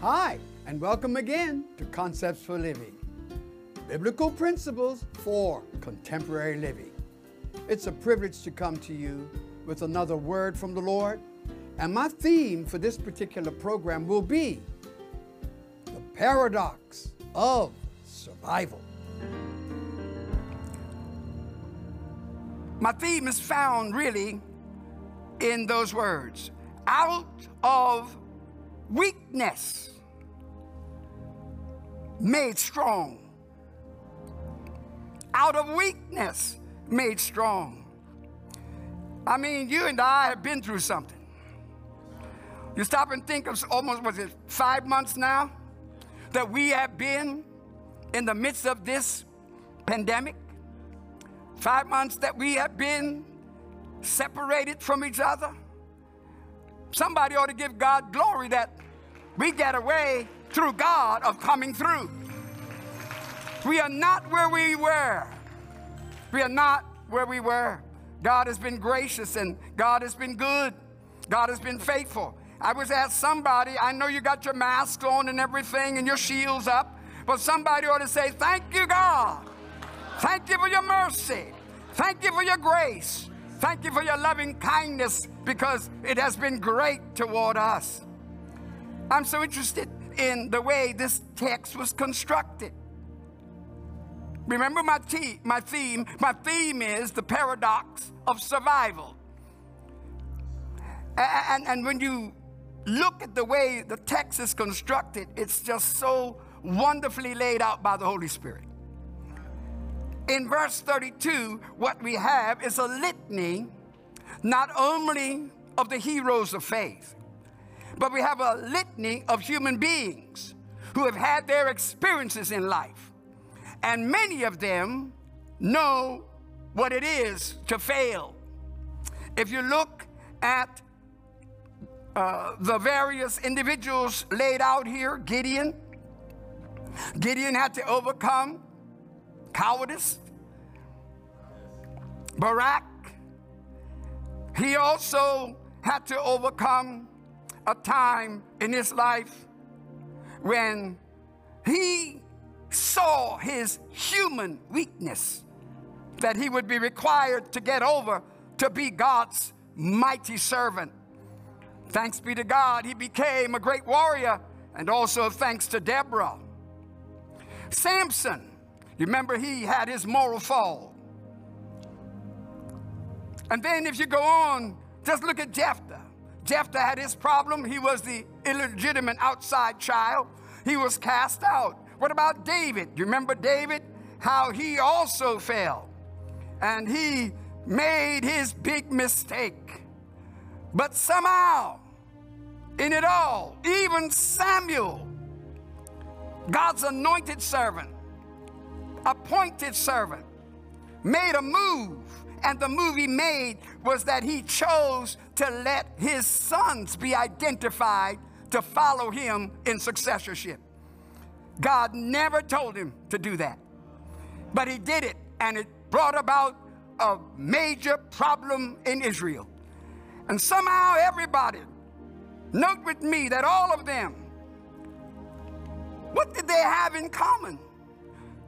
Hi, and welcome again to Concepts for Living Biblical Principles for Contemporary Living. It's a privilege to come to you with another word from the Lord, and my theme for this particular program will be the paradox of survival. My theme is found really in those words out of weakness made strong. Out of weakness made strong. I mean, you and I have been through something. You stop and think of almost, was it five months now that we have been in the midst of this pandemic? Five months that we have been separated from each other? Somebody ought to give God glory that we get away through God of coming through. We are not where we were. We are not where we were. God has been gracious and God has been good. God has been faithful. I was at somebody, I know you got your mask on and everything and your shields up, but somebody ought to say, Thank you, God. Thank you for your mercy. Thank you for your grace. Thank you for your loving kindness because it has been great toward us. I'm so interested in the way this text was constructed. Remember my, te- my theme? My theme is the paradox of survival. And, and, and when you look at the way the text is constructed, it's just so wonderfully laid out by the Holy Spirit. In verse 32, what we have is a litany not only of the heroes of faith, but we have a litany of human beings who have had their experiences in life. And many of them know what it is to fail. If you look at uh, the various individuals laid out here, Gideon, Gideon had to overcome cowardice. Barak, he also had to overcome a time in his life when he saw his human weakness that he would be required to get over to be God's mighty servant. Thanks be to God, he became a great warrior, and also thanks to Deborah. Samson, you remember he had his moral fall. And then if you go on, just look at Jephthah. Jephthah had his problem. He was the illegitimate outside child. He was cast out. What about David? You remember David? How he also fell. And he made his big mistake. But somehow, in it all, even Samuel, God's anointed servant, appointed servant, made a move. And the move he made was that he chose to let his sons be identified to follow him in successorship. God never told him to do that. But he did it, and it brought about a major problem in Israel. And somehow, everybody, note with me that all of them, what did they have in common?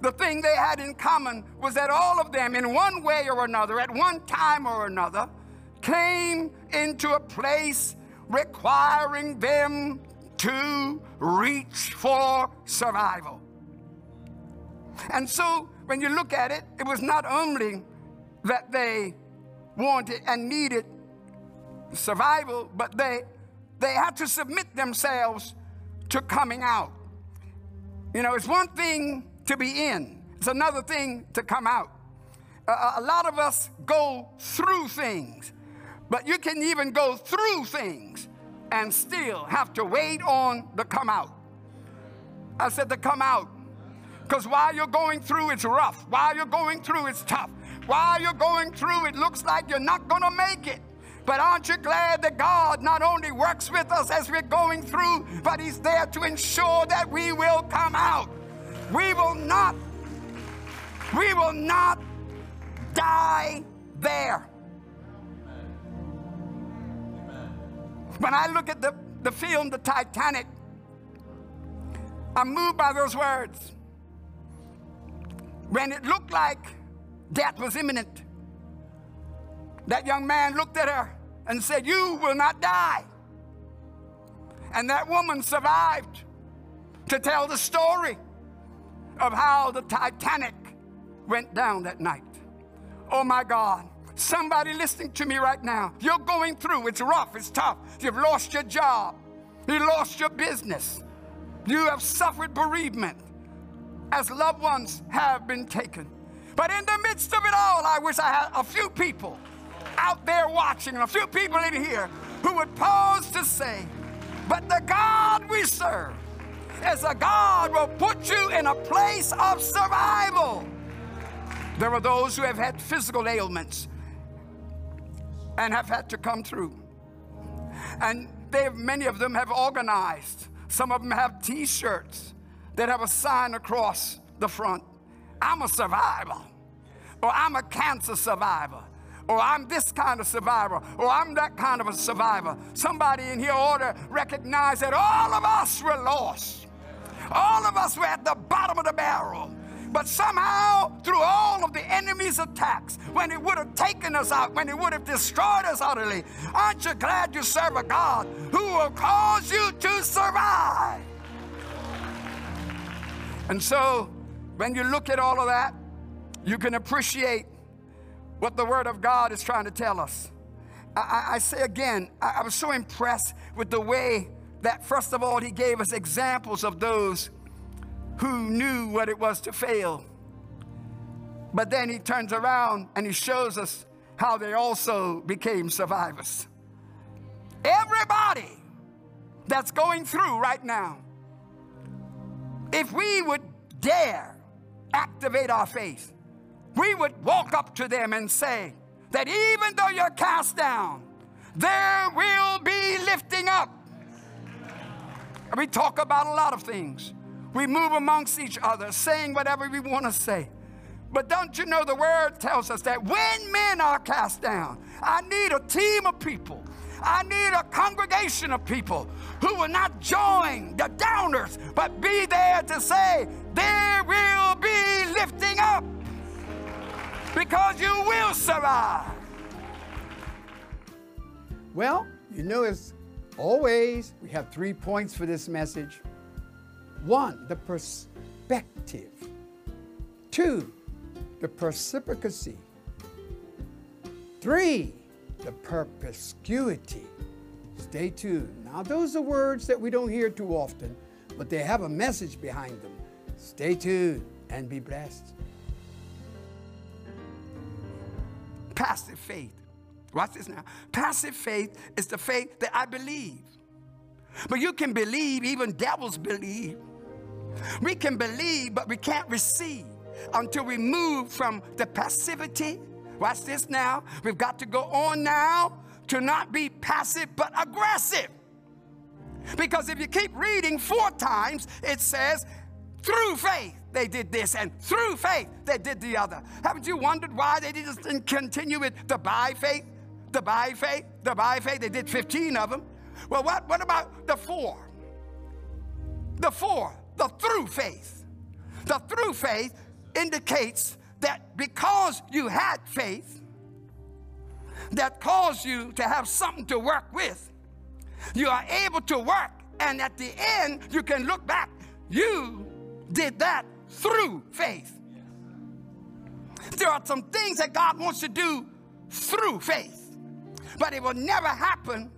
The thing they had in common was that all of them, in one way or another, at one time or another, came into a place requiring them to reach for survival. And so, when you look at it, it was not only that they wanted and needed survival, but they, they had to submit themselves to coming out. You know, it's one thing to be in, it's another thing to come out. A lot of us go through things, but you can even go through things and still have to wait on the come out. I said the come out. Because while you're going through, it's rough. While you're going through, it's tough. While you're going through, it looks like you're not going to make it. But aren't you glad that God not only works with us as we're going through, but He's there to ensure that we will come out? We will not, we will not die there. When I look at the, the film, The Titanic, I'm moved by those words. When it looked like death was imminent, that young man looked at her and said, You will not die. And that woman survived to tell the story of how the Titanic went down that night. Oh my God. Somebody listening to me right now, you're going through, it's rough, it's tough. You've lost your job, you lost your business, you have suffered bereavement as loved ones have been taken. But in the midst of it all, I wish I had a few people out there watching, and a few people in here who would pause to say, But the God we serve is a God will put you in a place of survival. There are those who have had physical ailments and have had to come through. And they have, many of them have organized. Some of them have t-shirts that have a sign across the front. I'm a survivor. Or I'm a cancer survivor. Or I'm this kind of survivor. Or I'm that kind of a survivor. Somebody in here ought to recognize that all of us were lost. All of us were at the bottom of the barrel. But somehow, through all of the enemy's attacks, when it would have taken us out, when it would have destroyed us utterly, aren't you glad you serve a God who will cause you to survive? And so, when you look at all of that, you can appreciate what the Word of God is trying to tell us. I, I say again, I, I was so impressed with the way that, first of all, He gave us examples of those who knew what it was to fail. But then he turns around and he shows us how they also became survivors. Everybody that's going through right now, if we would dare activate our faith, we would walk up to them and say that even though you're cast down, there will be lifting up. We talk about a lot of things. We move amongst each other, saying whatever we want to say. But don't you know the word tells us that when men are cast down, I need a team of people. I need a congregation of people who will not join the downers, but be there to say, there will be lifting up because you will survive. Well, you know, as always, we have three points for this message. One, the perspective. Two, the perspicacity. Three, the perspicuity. Stay tuned. Now, those are words that we don't hear too often, but they have a message behind them. Stay tuned and be blessed. Passive faith. Watch this now. Passive faith is the faith that I believe. But you can believe, even devils believe. We can believe, but we can't receive until we move from the passivity. Watch this now. We've got to go on now to not be passive but aggressive. Because if you keep reading four times, it says, through faith they did this, and through faith they did the other. Haven't you wondered why they didn't continue with the by faith, the by faith, the by faith? They did 15 of them. Well, what, what about the four? The four the through faith. The through faith indicates that because you had faith that caused you to have something to work with, you are able to work, and at the end, you can look back. You did that through faith. There are some things that God wants to do through faith, but it will never happen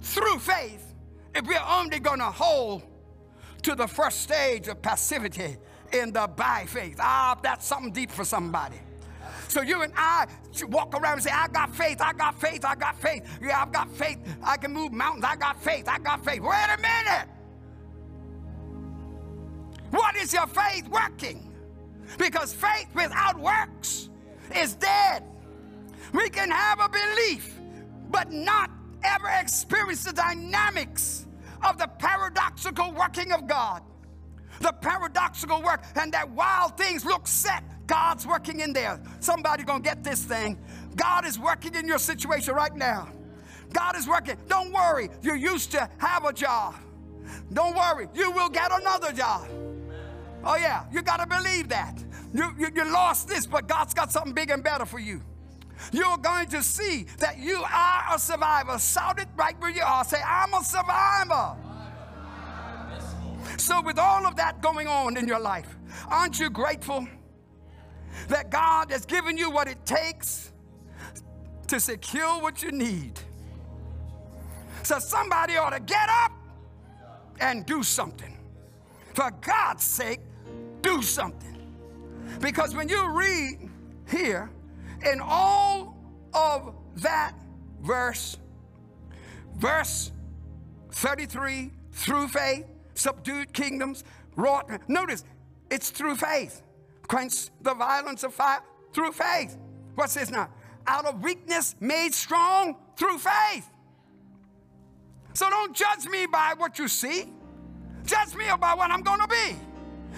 through faith if we're only going to hold to the first stage of passivity in the by faith. Ah, that's something deep for somebody. So you and I walk around and say, I got faith, I got faith, I got faith. Yeah, I've got faith. I can move mountains. I got faith, I got faith. Wait a minute. What is your faith working? Because faith without works is dead. We can have a belief, but not ever experience the dynamics of the paradoxical working of God. The paradoxical work, and that while things look set, God's working in there. Somebody gonna get this thing. God is working in your situation right now. God is working. Don't worry, you're used to have a job. don't worry, you will get another job. Oh, yeah, you got to believe that. You, you, you lost this, but God's got something big and better for you. You're going to see that you are a survivor. Shout it right where you are. Say, I'm a survivor. So, with all of that going on in your life, aren't you grateful that God has given you what it takes to secure what you need? So, somebody ought to get up and do something. For God's sake, do something. Because when you read here, in all of that verse, verse 33, through faith, subdued kingdoms, wrought. Notice, it's through faith. Quench the violence of fire through faith. What's this now? Out of weakness made strong through faith. So don't judge me by what you see. Judge me about what I'm going to be.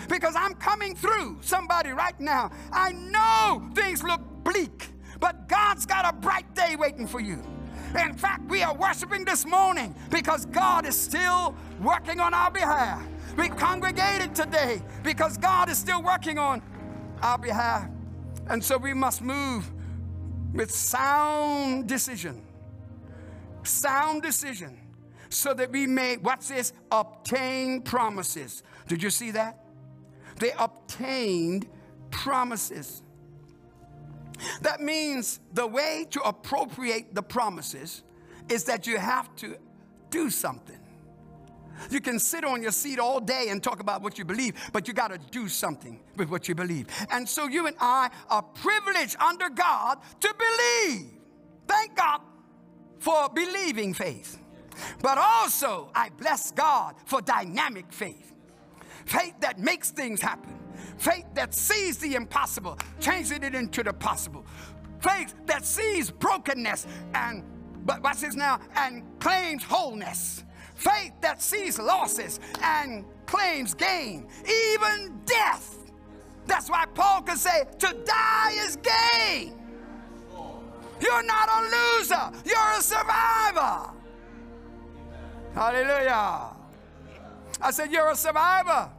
Because I'm coming through somebody right now. I know things look bleak, but God's got a bright day waiting for you. In fact, we are worshiping this morning because God is still working on our behalf. We congregated today because God is still working on our behalf. And so we must move with sound decision. Sound decision. So that we may, what's this? Obtain promises. Did you see that? They obtained promises. That means the way to appropriate the promises is that you have to do something. You can sit on your seat all day and talk about what you believe, but you got to do something with what you believe. And so you and I are privileged under God to believe. Thank God for believing faith. But also, I bless God for dynamic faith faith that makes things happen Faith that sees the impossible, changing it into the possible. Faith that sees brokenness and, but what's this now? And claims wholeness. Faith that sees losses and claims gain, even death. That's why Paul can say, to die is gain. You're not a loser, you're a survivor. Hallelujah. I said, You're a survivor.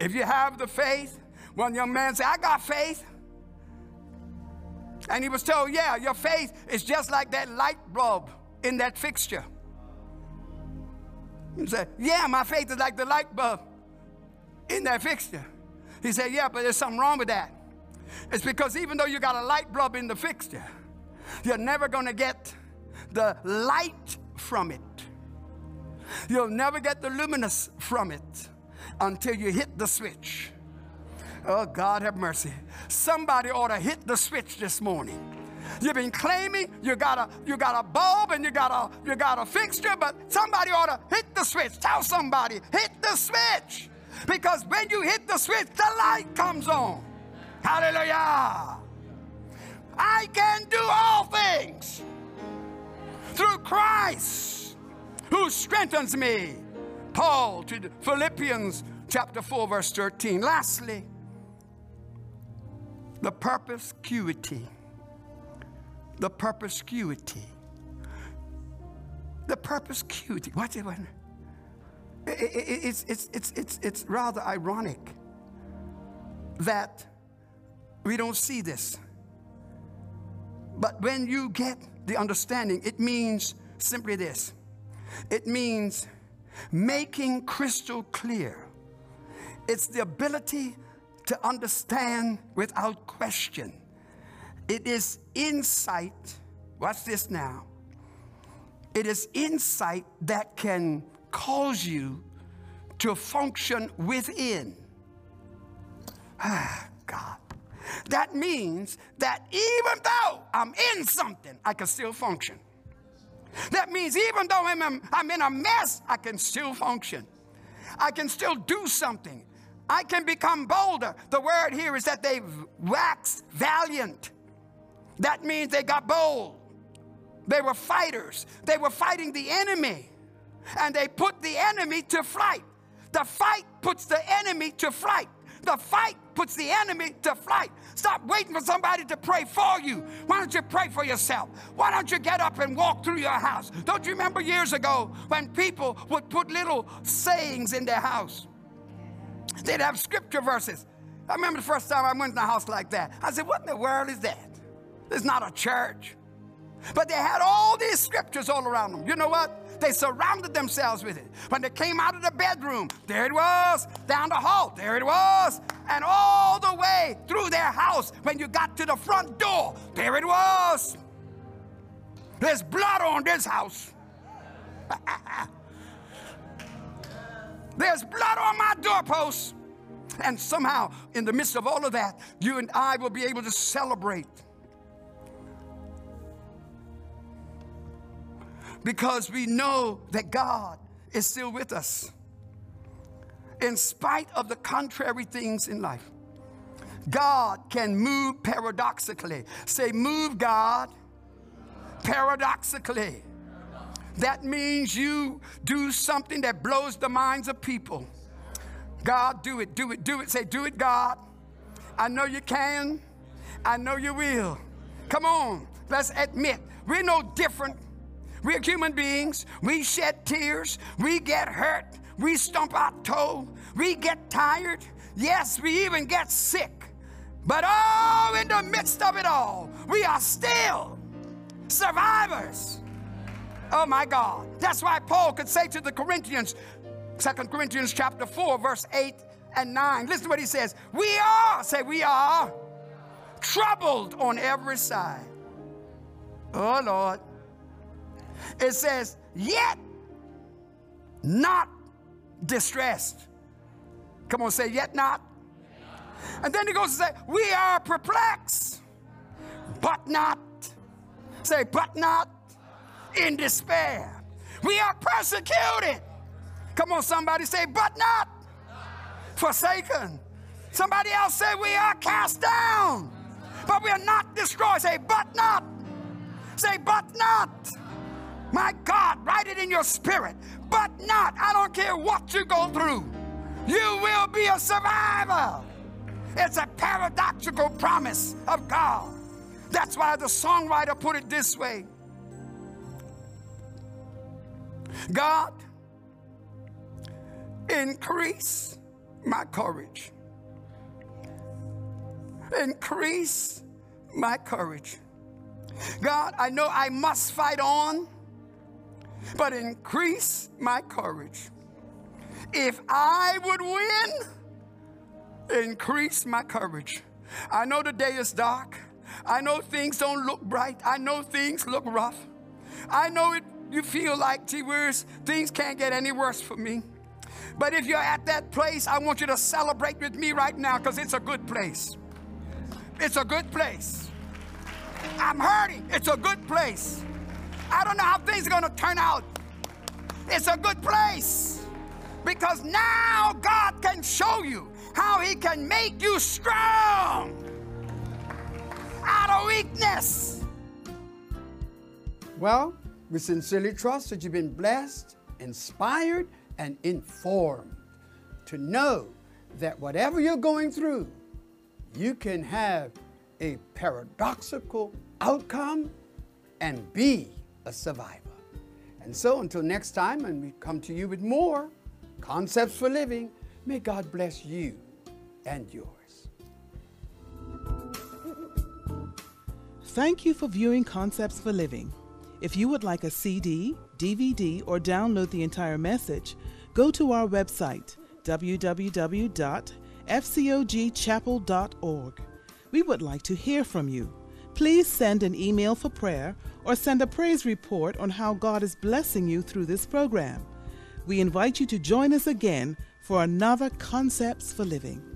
If you have the faith, one young man said, I got faith. And he was told, Yeah, your faith is just like that light bulb in that fixture. He said, Yeah, my faith is like the light bulb in that fixture. He said, Yeah, but there's something wrong with that. It's because even though you got a light bulb in the fixture, you're never going to get the light from it. You'll never get the luminous from it until you hit the switch. Oh, God have mercy. Somebody ought to hit the switch this morning. You've been claiming you got a you got a bulb and you got a you got a fixture, but somebody ought to hit the switch. Tell somebody, hit the switch. Because when you hit the switch, the light comes on. Hallelujah. I can do all things through Christ who strengthens me. Paul to Philippians chapter 4, verse 13. Lastly, the perspicuity. The perspicuity. The perspicuity. Watch it. It's, it's, it's, it's, it's rather ironic that we don't see this. But when you get the understanding, it means simply this it means making crystal clear. It's the ability to understand without question. It is insight. Watch this now. It is insight that can cause you to function within. Ah, God. That means that even though I'm in something, I can still function. That means even though I'm, I'm in a mess, I can still function. I can still do something. I can become bolder. The word here is that they've waxed valiant. That means they got bold. They were fighters. They were fighting the enemy. And they put the enemy to flight. The fight puts the enemy to flight. The fight puts the enemy to flight. Stop waiting for somebody to pray for you. Why don't you pray for yourself? Why don't you get up and walk through your house? Don't you remember years ago when people would put little sayings in their house? They'd have scripture verses. I remember the first time I went in a house like that. I said, What in the world is that? It's not a church. But they had all these scriptures all around them. You know what? They surrounded themselves with it. When they came out of the bedroom, there it was. Down the hall, there it was. And all the way through their house, when you got to the front door, there it was. There's blood on this house. There's blood on my doorpost. And somehow, in the midst of all of that, you and I will be able to celebrate because we know that God is still with us. In spite of the contrary things in life, God can move paradoxically. Say, move God paradoxically. That means you do something that blows the minds of people. God, do it, do it, do it. Say, do it, God. I know you can. I know you will. Come on, let's admit we're no different we're human beings. We shed tears. We get hurt. We stump our toe. We get tired. Yes, we even get sick. But oh, in the midst of it all, we are still survivors. Oh my God. That's why Paul could say to the Corinthians, Second Corinthians chapter 4, verse 8 and 9. Listen to what he says. We are, say, we are troubled on every side. Oh Lord. It says, yet not distressed. Come on, say, yet not. And then he goes to say, we are perplexed, but not. Say, but not in despair. We are persecuted. Come on, somebody say, but not forsaken. Somebody else say, we are cast down, but we are not destroyed. Say, but not. Say, but not. My God, write it in your spirit. But not, I don't care what you go through, you will be a survivor. It's a paradoxical promise of God. That's why the songwriter put it this way God, increase my courage. Increase my courage. God, I know I must fight on but increase my courage. If I would win, increase my courage. I know the day is dark. I know things don't look bright. I know things look rough. I know it, you feel like, gee whiz, things can't get any worse for me. But if you're at that place, I want you to celebrate with me right now because it's a good place. It's a good place. I'm hurting. It's a good place. I don't know how things are going to turn out. It's a good place because now God can show you how He can make you strong out of weakness. Well, we sincerely trust that you've been blessed, inspired, and informed to know that whatever you're going through, you can have a paradoxical outcome and be a survivor. And so until next time, and we come to you with more concepts for living, may God bless you and yours. Thank you for viewing Concepts for Living. If you would like a CD, DVD, or download the entire message, go to our website, www.fcogchapel.org. We would like to hear from you. Please send an email for prayer or send a praise report on how God is blessing you through this program. We invite you to join us again for another Concepts for Living.